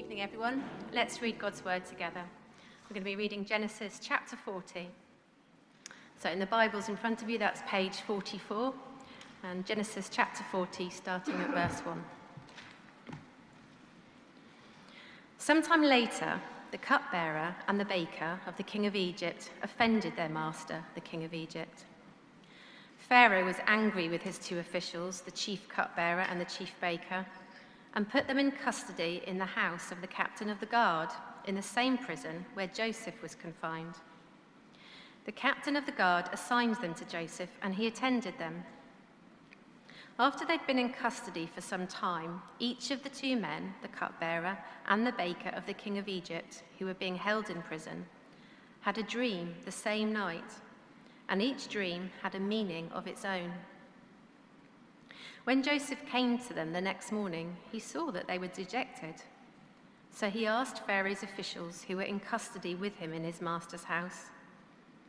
evening, everyone. Let's read God's word together. We're going to be reading Genesis chapter 40. So, in the Bibles in front of you, that's page 44, and Genesis chapter 40, starting at verse 1. Sometime later, the cupbearer and the baker of the king of Egypt offended their master, the king of Egypt. Pharaoh was angry with his two officials, the chief cupbearer and the chief baker and put them in custody in the house of the captain of the guard in the same prison where Joseph was confined. The captain of the guard assigned them to Joseph, and he attended them. After they'd been in custody for some time, each of the two men, the cupbearer and the baker of the king of Egypt, who were being held in prison, had a dream the same night, and each dream had a meaning of its own. When Joseph came to them the next morning, he saw that they were dejected. So he asked Pharaoh's officials who were in custody with him in his master's house,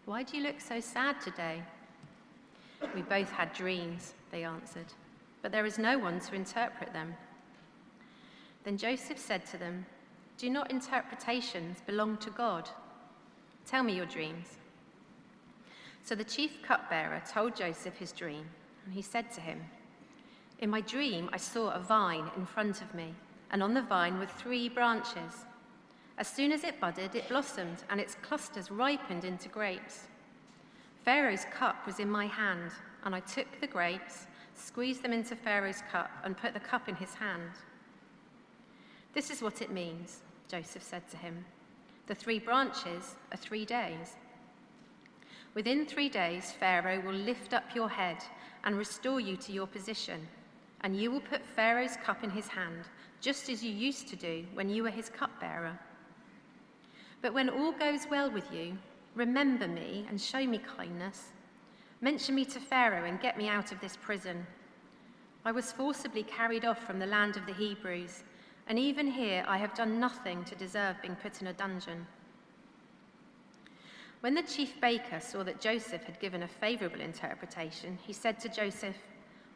Why do you look so sad today? We both had dreams, they answered, but there is no one to interpret them. Then Joseph said to them, Do not interpretations belong to God? Tell me your dreams. So the chief cupbearer told Joseph his dream, and he said to him, in my dream, I saw a vine in front of me, and on the vine were three branches. As soon as it budded, it blossomed, and its clusters ripened into grapes. Pharaoh's cup was in my hand, and I took the grapes, squeezed them into Pharaoh's cup, and put the cup in his hand. This is what it means, Joseph said to him. The three branches are three days. Within three days, Pharaoh will lift up your head and restore you to your position and you will put Pharaoh's cup in his hand, just as you used to do when you were his cupbearer. But when all goes well with you, remember me and show me kindness. Mention me to Pharaoh and get me out of this prison. I was forcibly carried off from the land of the Hebrews, and even here I have done nothing to deserve being put in a dungeon. When the chief baker saw that Joseph had given a favorable interpretation, he said to Joseph,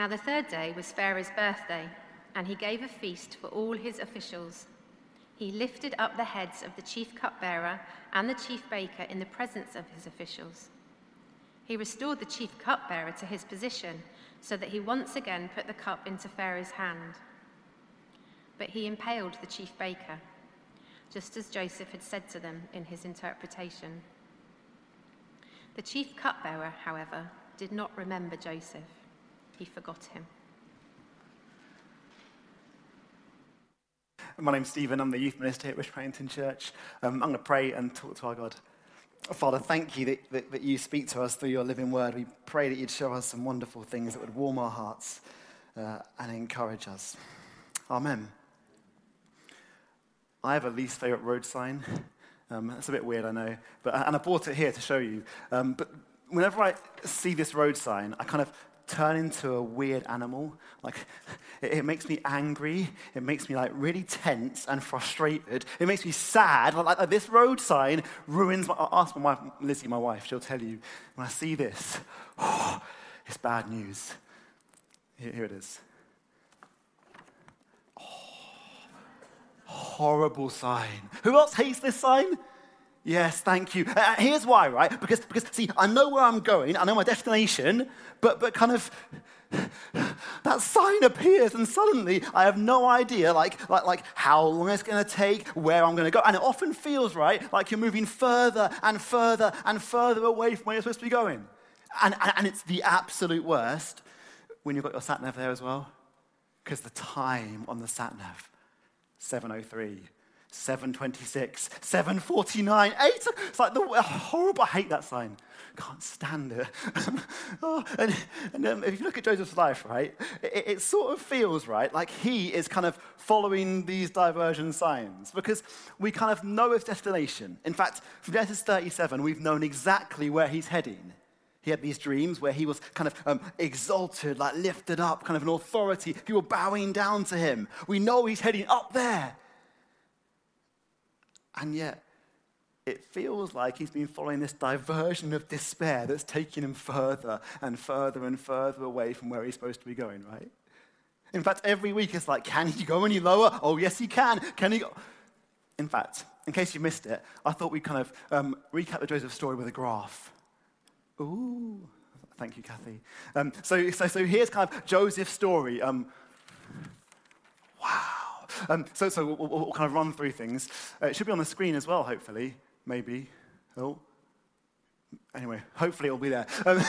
Now, the third day was Pharaoh's birthday, and he gave a feast for all his officials. He lifted up the heads of the chief cupbearer and the chief baker in the presence of his officials. He restored the chief cupbearer to his position so that he once again put the cup into Pharaoh's hand. But he impaled the chief baker, just as Joseph had said to them in his interpretation. The chief cupbearer, however, did not remember Joseph he forgot him. My name's Stephen. I'm the youth minister here at Bishop Hannington Church. Um, I'm going to pray and talk to our God. Father, thank you that, that, that, you speak to us through your living word. We pray that you'd show us some wonderful things that would warm our hearts uh, and encourage us. Amen. I have a least favorite road sign. Um, it's a bit weird, I know, but and I bought it here to show you. Um, but whenever I see this road sign, I kind of turn into a weird animal. Like, it, it, makes me angry. It makes me like really tense and frustrated. It makes me sad. Like, like this road sign ruins my. I'll ask my wife, Lizzie, my wife. She'll tell you when I see this, oh, it's bad news. Here, here it is. Oh, horrible sign. Who else hates this sign? Yes, thank you. Uh, here's why, right? Because, because, see, I know where I'm going, I know my destination, but, but kind of that sign appears, and suddenly I have no idea, like, like, like how long it's going to take, where I'm going to go. And it often feels, right, like you're moving further and further and further away from where you're supposed to be going. And, and, and it's the absolute worst when you've got your sat nav there as well, because the time on the sat nav, 703 726, 749, 8. It's like the horrible, I hate that sign. Can't stand it. oh, and, and um, if you look at Joseph's life, right, it, it, sort of feels, right, like he is kind of following these diversion signs because we kind of know his destination. In fact, from Genesis 37, we've known exactly where he's heading. He had these dreams where he was kind of um, exalted, like lifted up, kind of an authority. People bowing down to him. We know he's heading up there. And yet, it feels like he's been following this diversion of despair that's taking him further and further and further away from where he's supposed to be going, right? In fact, every week it's like, can he go any lower? Oh, yes, he can. Can he go? In fact, in case you missed it, I thought we'd kind of um, recap the Joseph story with a graph. Ooh, thank you, Kathy. Um, so, so, so here's kind of Joseph's story. Um. Um, so so we'll, we'll, kind of run through things. Uh, it should be on the screen as well, hopefully. Maybe. Oh. Anyway, hopefully it'll be there. Um,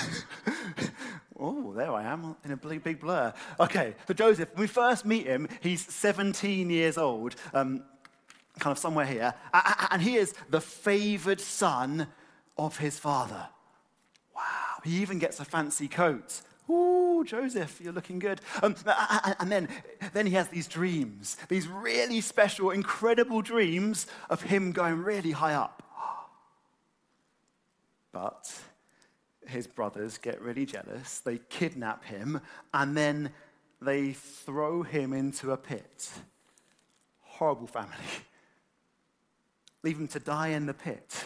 oh, there I am in a big, big blur. Okay, so Joseph, when we first meet him, he's 17 years old, um, kind of somewhere here, and he is the favored son of his father. Wow, he even gets a fancy coat. Ooh, Joseph, you're looking good. Um, and then, then he has these dreams, these really special, incredible dreams of him going really high up. But his brothers get really jealous. They kidnap him, and then they throw him into a pit. Horrible family. Leave him to die in the pit.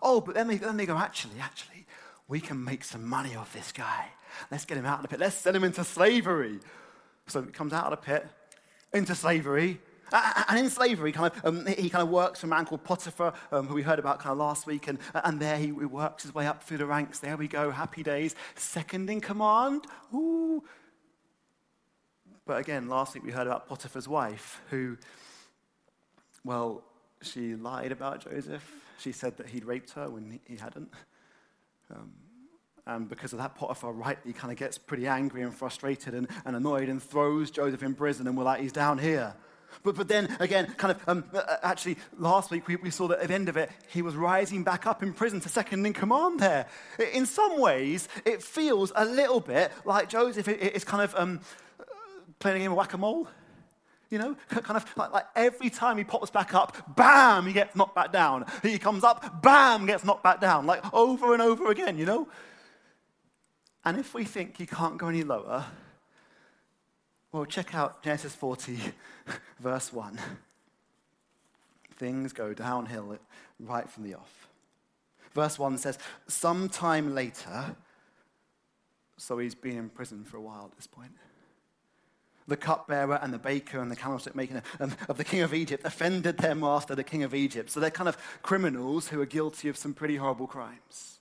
Oh, but then they, then they go, actually, actually, we can make some money off this guy. Let's get him out of the pit. Let's send him into slavery. So he comes out of the pit, into slavery. And in slavery, kind of, um, he kind of works for a man called Potiphar, um, who we heard about kind of last week. And, and there he, works his way up through the ranks. There we go, happy days. Second in command. Ooh. But again, last week we heard about Potiphar's wife, who, well, she lied about Joseph. She said that he'd raped her when he hadn't. Um, and because of that, Potiphar rightly kind of gets pretty angry and frustrated and, and annoyed and throws Joseph in prison, and we're like, he's down here. But, but then again, kind of um, uh, uh, actually, last week we, we saw that at the end of it, he was rising back up in prison to second in command there. In some ways, it feels a little bit like Joseph is kind of um, playing a game of whack a mole. You know, kind of like, like, every time he pops back up, bam, he gets knocked back down. He comes up, bam, gets knocked back down, like over and over again, you know? And if we think he can't go any lower, well, check out Genesis 40, verse 1. Things go downhill right from the off. Verse 1 says, Sometime later, so he's been in prison for a while at this point. The cupbearer and the baker and the candlestick maker um, of the king of Egypt offended their master, the king of Egypt. So they're kind of criminals who are guilty of some pretty horrible crimes.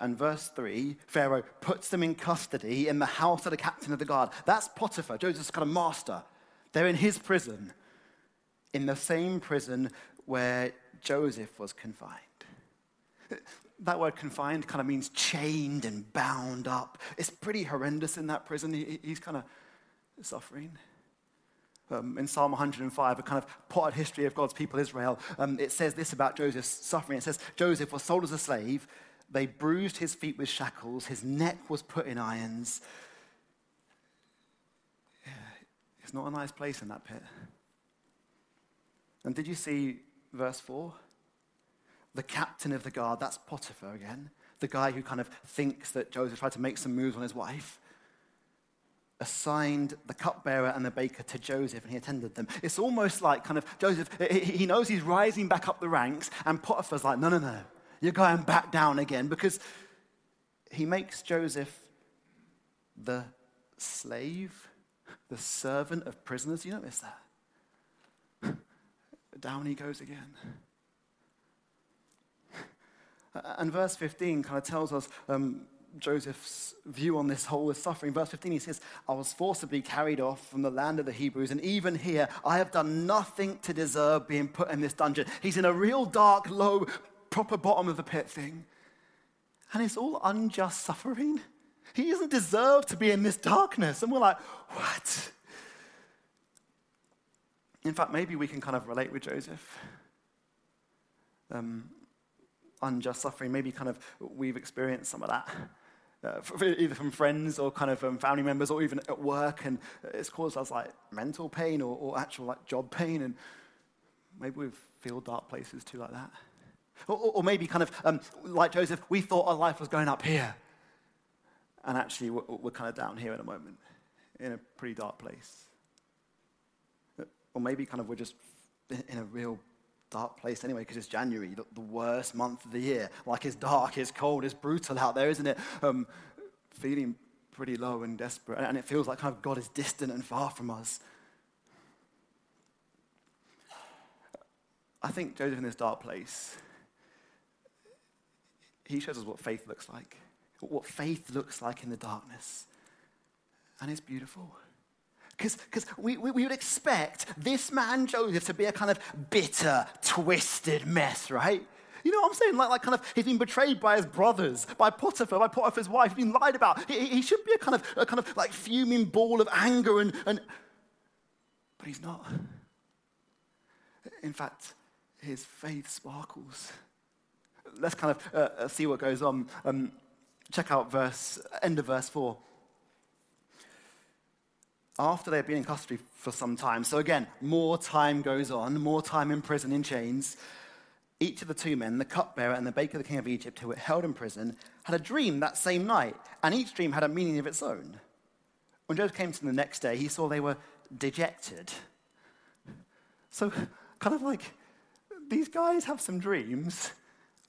And verse 3, Pharaoh puts them in custody in the house of the captain of the guard. That's Potiphar, Joseph's kind of master. They're in his prison, in the same prison where Joseph was confined. That word confined kind of means chained and bound up. It's pretty horrendous in that prison. He, he's kind of suffering. Um, in Psalm 105, a kind of potted history of God's people Israel, um, it says this about Joseph's suffering. It says, Joseph was sold as a slave they bruised his feet with shackles, his neck was put in irons. It's not a nice place in that pit. And did you see verse 4? The captain of the guard, that's Potiphar again, the guy who kind of thinks that Joseph tried to make some moves on his wife, assigned the cupbearer and the baker to Joseph and he attended them. It's almost like kind of Joseph, he knows he's rising back up the ranks, and Potiphar's like, no, no, no, you're going back down again because he makes Joseph the slave, the servant of prisoners. You notice that? Down he goes again. And verse 15 kind of tells us um, Joseph's view on this whole of suffering. Verse 15, he says, I was forcibly carried off from the land of the Hebrews, and even here I have done nothing to deserve being put in this dungeon. He's in a real dark, low proper bottom of the pit thing. And it's all unjust suffering. He doesn't deserve to be in this darkness. And we're like, what? In fact, maybe we can kind of relate with Joseph. Um, unjust suffering, maybe kind of we've experienced some of that. Uh, either from friends or kind of um, family members or even at work, and it's caused us like mental pain or, or actual like job pain, and maybe we feel dark places too like that. Or, or maybe kind of um, like Joseph, we thought our life was going up here, and actually we're, we're kind of down here at the moment, in a pretty dark place. Or maybe kind of we're just in a real dark place anyway because it's January, the, the, worst month of the year. Like it's dark, it's cold, it's brutal out there, isn't it? Um, feeling pretty low and desperate. And it feels like kind of God is distant and far from us. I think Joseph in this dark place, he shows us what faith looks like, what faith looks like in the darkness. And it's beautiful. Because we, we, we would expect this man, Joseph, to be a kind of bitter, twisted mess, right? You know what I'm saying? Like, like kind of, he's been betrayed by his brothers, by Potiphar, by Potiphar's wife, he's been lied about. He, he should be a kind of, a kind of like fuming ball of anger and, and, but he's not. In fact, his faith sparkles. Let's kind of uh, uh see what goes on. Um, check out verse, end of verse 4 after they've been in custody for some time. So again, more time goes on, more time in prison in chains. Each of the two men, the cupbearer and the baker, the king of Egypt, who were held in prison, had a dream that same night, and each dream had a meaning of its own. When Joseph came to them the next day, he saw they were dejected. So, kind of like, these guys have some dreams,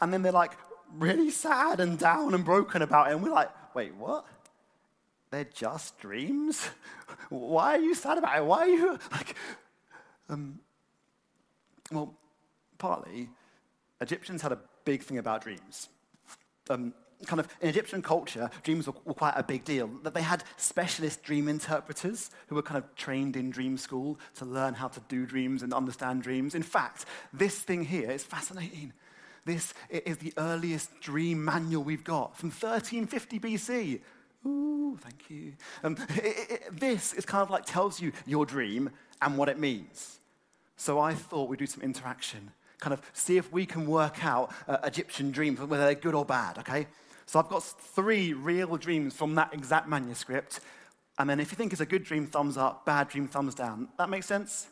and then they're like really sad and down and broken about it, and we're like, wait, what? they're just dreams. Why are you sad about it? Why are you like, um, well, partly, Egyptians had a big thing about dreams. Um, kind of in Egyptian culture, dreams were, were, quite a big deal. That they had specialist dream interpreters who were kind of trained in dream school to learn how to do dreams and understand dreams. In fact, this thing here is fascinating. This is the earliest dream manual we've got from 1350 BC. Ooh, thank you. Um, it, it, this is kind of like tells you your dream and what it means. So I thought we'd do some interaction, kind of see if we can work out uh, Egyptian dreams, whether they're good or bad, okay? So I've got three real dreams from that exact manuscript. And then if you think it's a good dream, thumbs up, bad dream, thumbs down. That makes sense?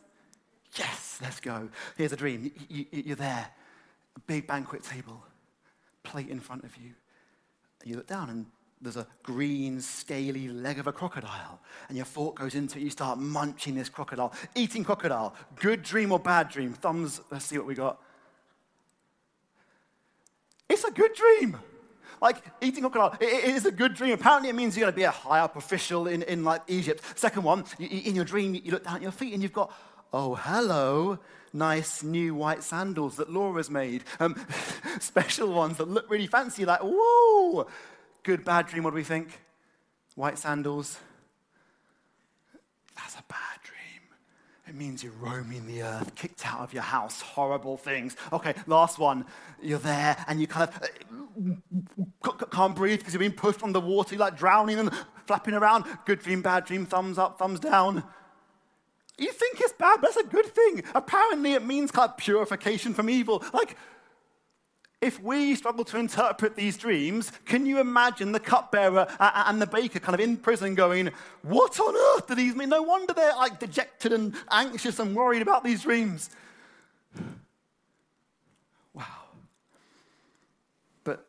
Yes, let's go. Here's a dream. You, you, you're there, a big banquet table, plate in front of you. You look down and there's a green, scaly leg of a crocodile, and your fork goes into it, you start munching this crocodile, eating crocodile. Good dream or bad dream? Thumbs, let's see what we got. It's a good dream. Like eating crocodile, it, it is a good dream. Apparently, it means you're going to be a high up official in, in like Egypt. Second one, you, in your dream, you look down at your feet and you've got, oh, hello, nice new white sandals that Laura's made. Um, special ones that look really fancy, like, whoa Good, bad dream, what do we think? White sandals. That's a bad dream. It means you're roaming the earth, kicked out of your house, horrible things. Okay, last one. You're there and you kind of uh, can't breathe because you've been pushed on the water, you're like drowning and flapping around. Good dream, bad dream, thumbs up, thumbs down. You think it's bad, but that's a good thing. Apparently, it means kind of purification from evil. Like, if we struggle to interpret these dreams, can you imagine the cupbearer and the baker kind of in prison going, What on earth do these mean? No wonder they're like dejected and anxious and worried about these dreams. Wow. But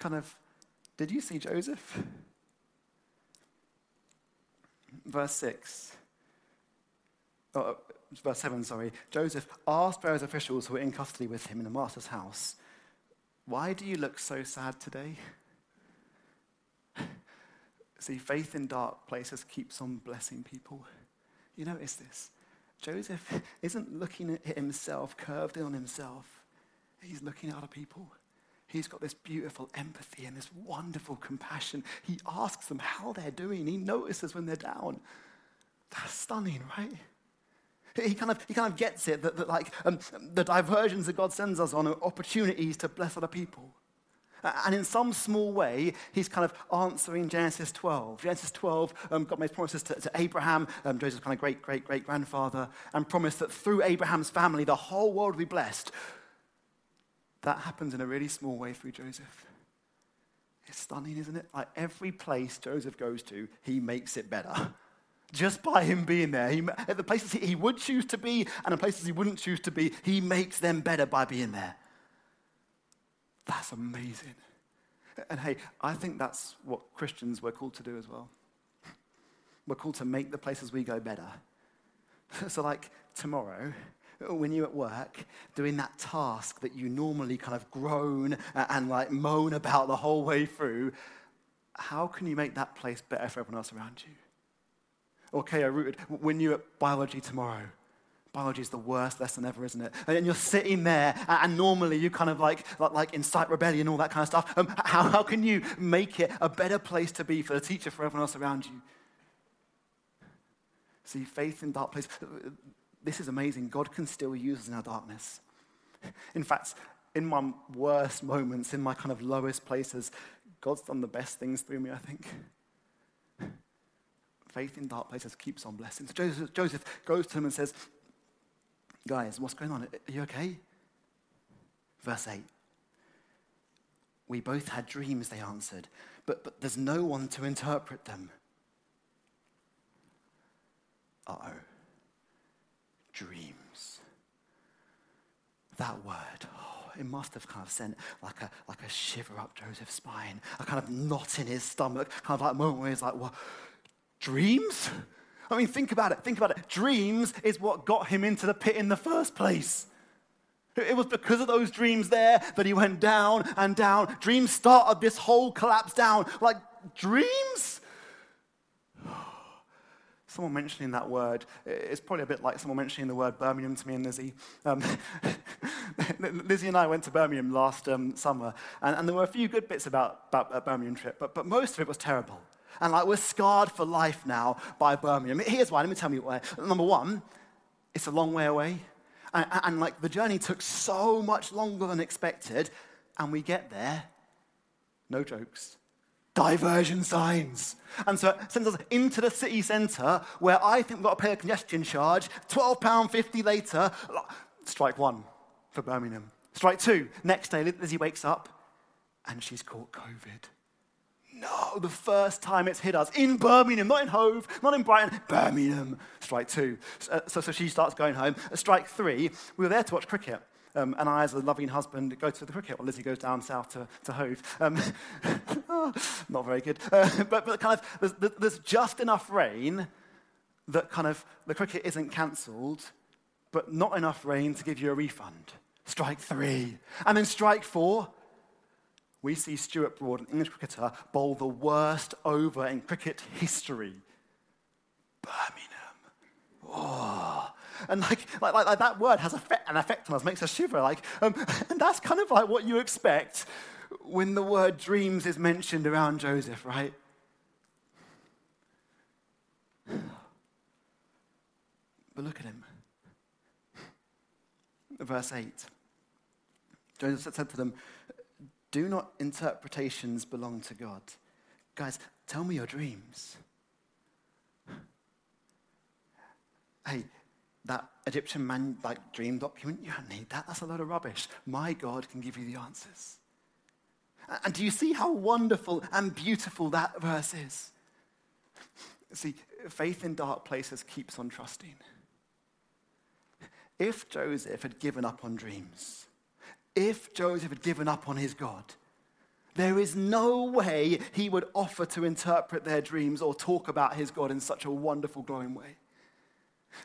kind of, did you see Joseph? Verse 6. Oh, uh, verse 7, sorry. Joseph asked Pharaoh's officials who were in custody with him in the master's house, Why do you look so sad today? See, faith in dark places keeps on blessing people. You notice this. Joseph isn't looking at himself, curved in on himself. He's looking at other people. He's got this beautiful empathy and this wonderful compassion. He asks them how they're doing. He notices when they're down. That's stunning, right? He kind of, he kind of gets it that, that like um, the diversions that God sends us on are opportunities to bless other people. And in some small way, he's kind of answering Genesis 12. Genesis 12, um, God made promises to, to Abraham, um, Joseph's kind of great, great, great grandfather, and promised that through Abraham's family, the whole world would be blessed. That happens in a really small way through Joseph. It's stunning, isn't it? Like every place Joseph goes to, he makes it better. Just by him being there. He, at the places he would choose to be and the places he wouldn't choose to be, he makes them better by being there. That's amazing. And hey, I think that's what Christians were called to do as well. We're called to make the places we go better. So, like tomorrow, when you're at work doing that task that you normally kind of groan and like moan about the whole way through, how can you make that place better for everyone else around you? Okay, I rooted when you're at biology tomorrow. Biology is the worst lesson ever, isn't it? And you're sitting there, and normally you kind of like, like, like incite rebellion, all that kind of stuff. Um, how, how can you make it a better place to be for the teacher, for everyone else around you? See, faith in dark places this is amazing. God can still use us in our darkness. In fact, in my worst moments, in my kind of lowest places, God's done the best things through me, I think. Faith in dark places keeps on blessing. So Joseph, Joseph goes to him and says, Guys, what's going on? Are you okay? Verse 8. We both had dreams, they answered, but, but there's no one to interpret them. Uh oh dreams. That word, oh, it must have kind of sent like a, like a shiver up Joseph's spine, a kind of knot in his stomach, kind of like a moment where he's like, what? Dreams? I mean, think about it. Think about it. Dreams is what got him into the pit in the first place. It was because of those dreams there that he went down and down. Dreams started this whole collapse down. Like, dreams? someone mentioning that word, it's probably a bit like someone mentioning the word Birmingham to me and Lizzie. Um, Lizzie and I went to Birmingham last um, summer, and, and, there were a few good bits about, about a Birmingham trip, but, but most of it was terrible. And like we're scarred for life now by Birmingham. Here's why. Let me tell you why. Number one, it's a long way away, and, and like the journey took so much longer than expected, and we get there, no jokes, diversion signs. And so it sends us into the city centre where I think we've got to pay a congestion charge, £12.50 later. Strike one for Birmingham. Strike two. Next day, Lizzie wakes up and she's caught COVID. No, the first time it's hit us in Birmingham, not in Hove, not in Brighton, Birmingham. Strike two. So, so, so she starts going home. Strike three, we were there to watch cricket. Um, and I, as a loving husband, go to the cricket while Lizzie goes down south to, to Hove. Um, oh, not very good. Uh, but, but kind of, there's, there's just enough rain that kind of the cricket isn't cancelled, but not enough rain to give you a refund. Strike three. And then strike four, we see Stuart Broad, an English cricketer, bowl the worst over in cricket history. Birmingham. Oh, and like, like, like, that word has an effect on us, makes us shiver. Like, um, and that's kind of like what you expect when the word dreams is mentioned around Joseph, right? But look at him. Verse 8. Joseph said to them, Do not interpretations belong to God? Guys, tell me your dreams. Hey, that Egyptian man like dream document, you don't need that. That's a load of rubbish. My God can give you the answers. And do you see how wonderful and beautiful that verse is? See, faith in dark places keeps on trusting. If Joseph had given up on dreams, if Joseph had given up on his God, there is no way he would offer to interpret their dreams or talk about his God in such a wonderful, glowing way.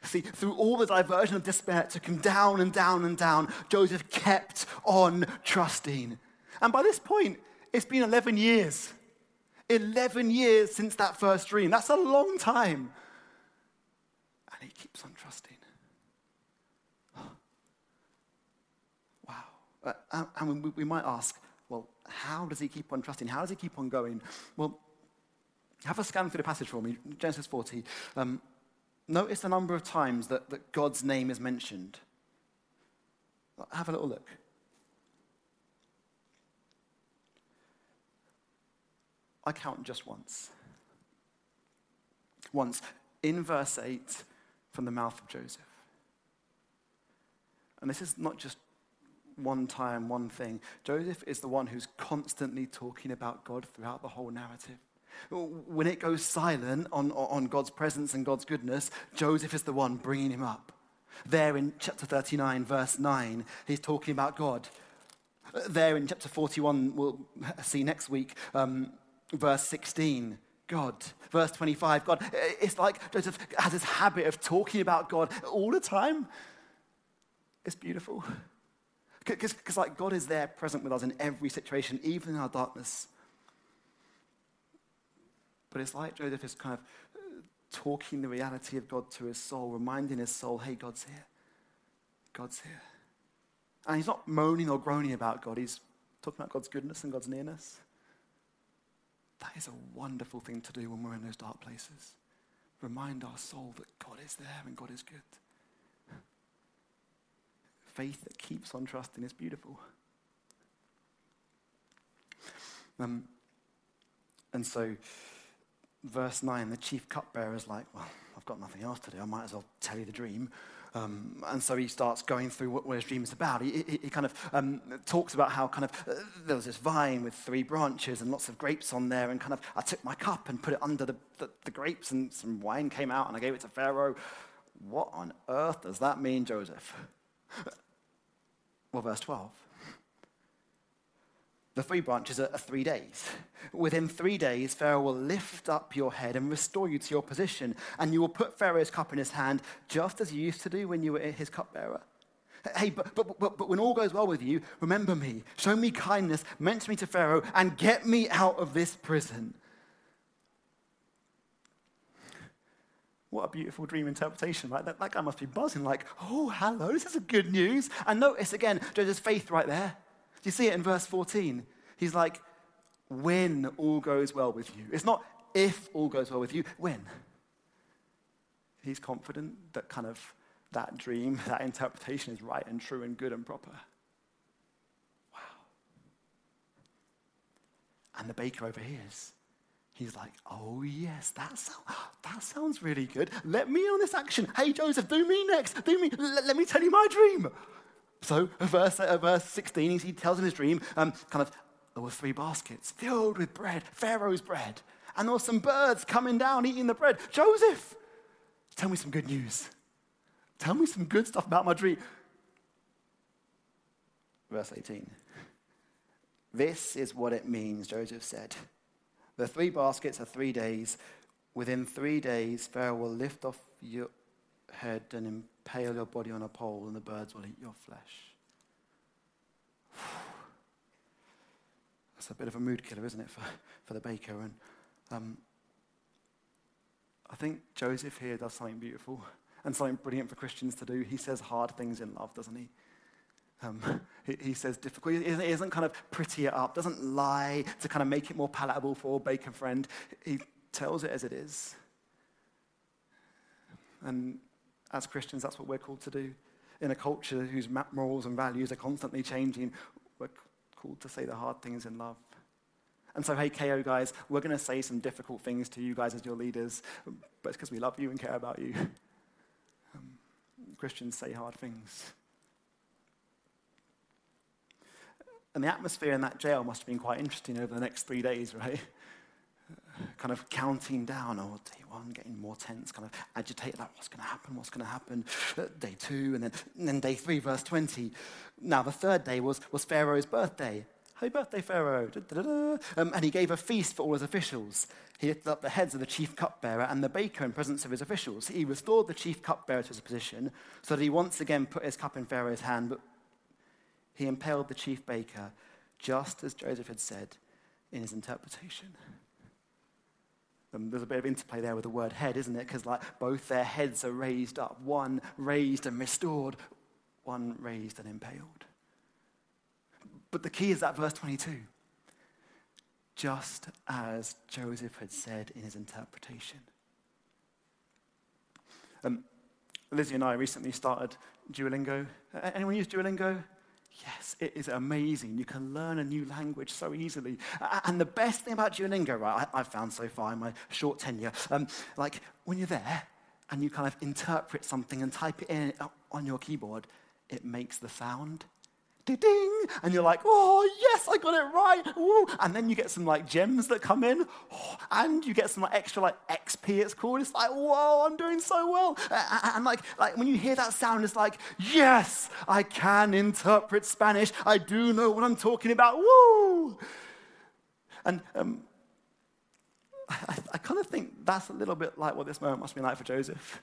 See, through all the diversion of despair, took him down and down and down. Joseph kept on trusting. And by this point, it's been 11 years. 11 years since that first dream. That's a long time. And he keeps on trusting. Wow. Uh, and we, we might ask, well, how does he keep on trusting? How does he keep on going? Well, have a scan through the passage for me, Genesis 40. Um, Notice the number of times that, that God's name is mentioned. Have a little look. I count just once. Once in verse 8 from the mouth of Joseph. And this is not just one time, one thing. Joseph is the one who's constantly talking about God throughout the whole narrative. When it goes silent on, on God's presence and God's goodness, Joseph is the one bringing him up. There in chapter 39, verse 9, he's talking about God. There in chapter 41, we'll see next week, um, verse 16, God. Verse 25, God. It's like Joseph has this habit of talking about God all the time. It's beautiful. Because like God is there present with us in every situation, even in our darkness. But it's like Joseph is kind of uh, talking the reality of God to his soul, reminding his soul, hey, God's here. God's here. And he's not moaning or groaning about God, he's talking about God's goodness and God's nearness. That is a wonderful thing to do when we're in those dark places. Remind our soul that God is there and God is good. Faith that keeps on trusting is beautiful. Um, and so verse 9, the chief cupbearer is like, Well, I've got nothing else to do. I might as well tell you the dream. Um, and so he starts going through what, what his dream is about. He, he, he kind of um, talks about how kind of uh, there was this vine with three branches and lots of grapes on there, and kind of I took my cup and put it under the, the, the grapes, and some wine came out, and I gave it to Pharaoh. What on earth does that mean, Joseph? Well, verse 12. The three branches are three days. Within three days, Pharaoh will lift up your head and restore you to your position, and you will put Pharaoh's cup in his hand, just as you used to do when you were his cupbearer. Hey, but, but, but, but when all goes well with you, remember me, show me kindness, mention me to Pharaoh, and get me out of this prison. What a beautiful dream interpretation, right? That, that guy must be buzzing, like, oh, hello, this is a good news. And notice again, there's faith right there. Do you see it in verse 14? He's like, when all goes well with you. It's not if all goes well with you, when. He's confident that kind of that dream, that interpretation is right and true and good and proper. Wow. And the baker overhears. He's like, oh, yes, that, sound, that sounds really good. Let me on this action. Hey, Joseph, do me next. Do me. Let, let me tell you my dream. So, verse, uh, verse 16, he tells him his dream, um, kind of, there were three baskets filled with bread, Pharaoh's bread. And there were some birds coming down eating the bread. Joseph, tell me some good news. Tell me some good stuff about my dream. Verse 18. This is what it means, Joseph said. The three baskets are three days. Within three days, Pharaoh will lift off your head and impale your body on a pole, and the birds will eat your flesh. That's a bit of a mood killer, isn't it, for, for the baker? And um, I think Joseph here does something beautiful and something brilliant for Christians to do. He says hard things in love, doesn't he? Um, he, he, says difficult. He isn't, he isn't kind of pretty it up, doesn't lie to kind of make it more palatable for baker friend. He tells it as it is. And as Christians, that's what we're called to do. In a culture whose morals and values are constantly changing, we're called to say the hard things in love. And so, hey, KO guys, we're going to say some difficult things to you guys as your leaders, but it's because we love you and care about you. Um, Christians say hard things. And the atmosphere in that jail must have been quite interesting over the next three days, right? kind of counting down, oh, day one, getting more tense, kind of agitated, like, what's going to happen, what's going to happen? Uh, day two, and then, and then day three, verse 20. Now, the third day was, was Pharaoh's birthday. Happy birthday, Pharaoh. Um, and he gave a feast for all his officials. He lifted up the heads of the chief cupbearer and the baker in presence of his officials. He restored the chief cupbearer to his position so that he once again put his cup in Pharaoh's hand, but he impaled the chief baker just as Joseph had said in his interpretation. Um, there's a bit of interplay there with the word head, isn't it? Because like both their heads are raised up, one raised and restored, one raised and impaled. But the key is that verse 22. Just as Joseph had said in his interpretation. Um, Lizzie and I recently started Duolingo. Anyone use Duolingo? Yes, it is amazing. You can learn a new language so easily. And the best thing about Duolingo, right, I, have found so far in my short tenure, um, like when you're there and you kind of interpret something and type it in on your keyboard, it makes the sound ding, and you're like, oh, yes, I got it right. Woo. And then you get some like gems that come in, and you get some like extra like XP, it's called. It's like, whoa, I'm doing so well. And, and like, like when you hear that sound, it's like, yes, I can interpret Spanish. I do know what I'm talking about. Woo! And um, I, I kind of think that's a little bit like what this moment must be like for Joseph.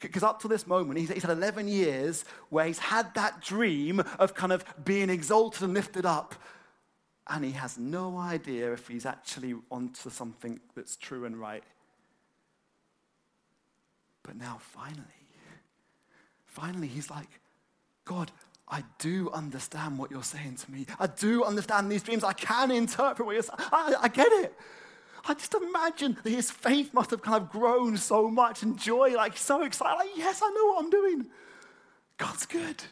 Because up to this moment, he's, he's, had 11 years where he's had that dream of kind of being exalted and lifted up. And he has no idea if he's actually onto something that's true and right. But now, finally, finally, he's like, God, I do understand what you're saying to me. I do understand these dreams. I can interpret what you're saying. I, I get it. I just imagine that his faith must have kind of grown so much and joy, like so excited, like, yes, I know what I'm doing. God's good.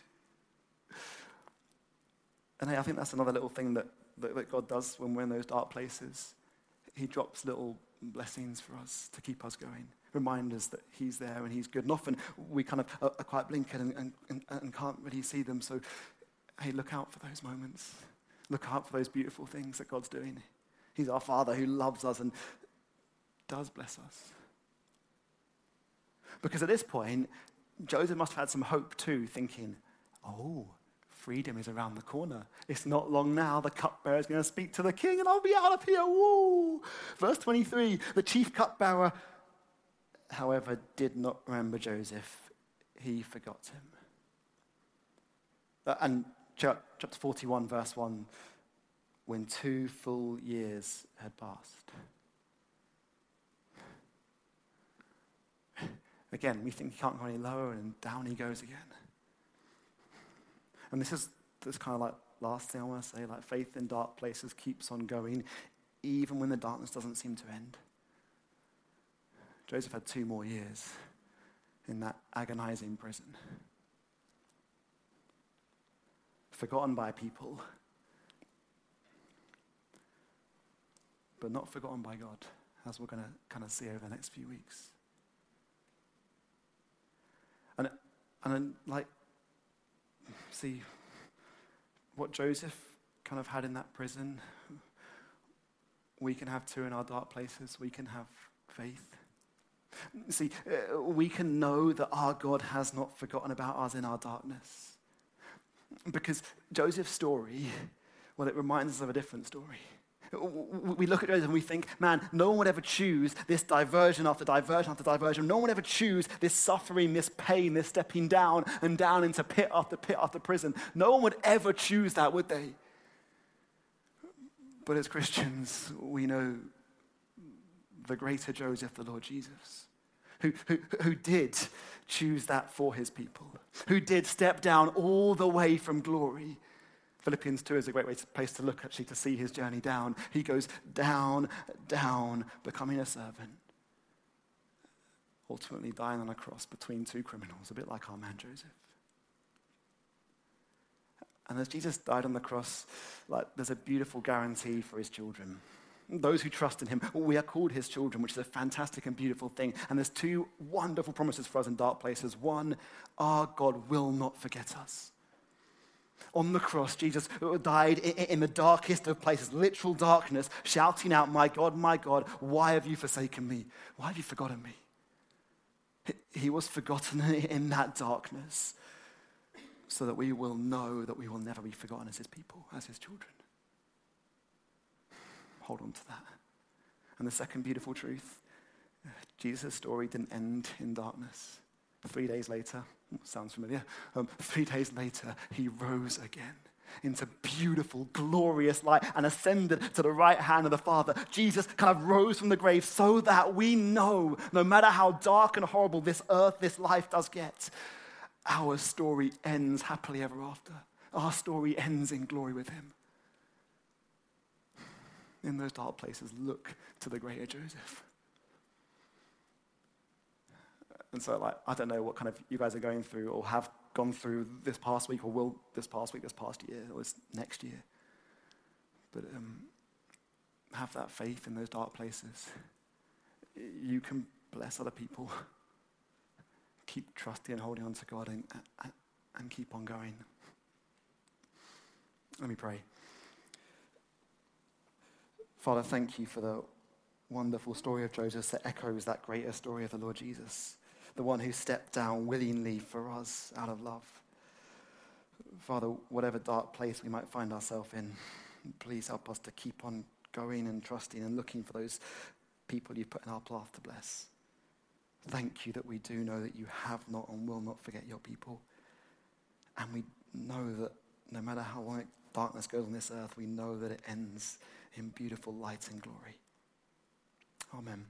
And I think that's another little thing that, that, that God does when we're in those dark places. He drops little blessings for us to keep us going, remind us that He's there and He's good. And often we kind of are, quite blinkered and, and, and can't really see them. So, hey, look out for those moments. Look out for those beautiful things that God's doing. He's our Father who loves us and does bless us. Because at this point, Joseph must have had some hope too, thinking, oh, freedom is around the corner. It's not long now. The cupbearer is going to speak to the king and I'll be out of here. Woo! Verse 23 the chief cupbearer, however, did not remember Joseph, he forgot him. Uh, and chapter 41, verse 1 when two full years had passed. Again, we think he can't go any lower, and down he goes again. And this is this kind of like last thing I want to say like faith in dark places keeps on going, even when the darkness doesn't seem to end. Joseph had two more years in that agonizing prison. Forgotten by people but not forgotten by God, as we're going to kind of see over the next few weeks. And, and like, see what Joseph kind of had in that prison. We can have too in our dark places. We can have faith. See, we can know that our God has not forgotten about us in our darkness. Because Joseph's story, well, it reminds us of a different story. We look at those and we think, man, no one would ever choose this diversion after diversion after diversion. No one would ever choose this suffering, this pain, this stepping down and down into pit after pit after prison. No one would ever choose that, would they? But as Christians, we know the greater Joseph, the Lord Jesus, who, who, who did choose that for his people, who did step down all the way from glory Philippians 2 is a great way to, place to look, actually, to see his journey down. He goes down, down, becoming a servant, ultimately dying on a cross between two criminals, a bit like our man Joseph. And as Jesus died on the cross, like, there's a beautiful guarantee for his children. Those who trust in him, we are called his children, which is a fantastic and beautiful thing. And there's two wonderful promises for us in dark places. One, our God will not forget us on the cross, Jesus died in the darkest of places, literal darkness, shouting out, My God, my God, why have you forsaken me? Why have you forgotten me? He was forgotten in that darkness so that we will know that we will never be forgotten as his people, as his children. Hold on to that. And the second beautiful truth uh, Jesus' story didn't end in darkness. Three days later, sounds familiar, um, three days later, he rose again into beautiful, glorious light and ascended to the right hand of the Father. Jesus kind of rose from the grave so that we know, no matter how dark and horrible this earth, this life does get, our story ends happily ever after. Our story ends in glory with Him. In those dark places, look to the greater Joseph. And so, like, I don't know what kind of you guys are going through or have gone through this past week or will this past week, this past year, or this next year. But um, have that faith in those dark places. You can bless other people. Keep trusting and holding on to God and, and, and keep on going. Let me pray. Father, thank you for the wonderful story of Joseph that echoes that greater story of the Lord Jesus, the one who stepped down willingly for us out of love. Father, whatever dark place we might find ourselves in, please help us to keep on going and trusting and looking for those people you put in our path to bless. Thank you that we do know that you have not and will not forget your people. And we know that no matter how long darkness goes on this earth, we know that it ends in beautiful light and glory. Amen.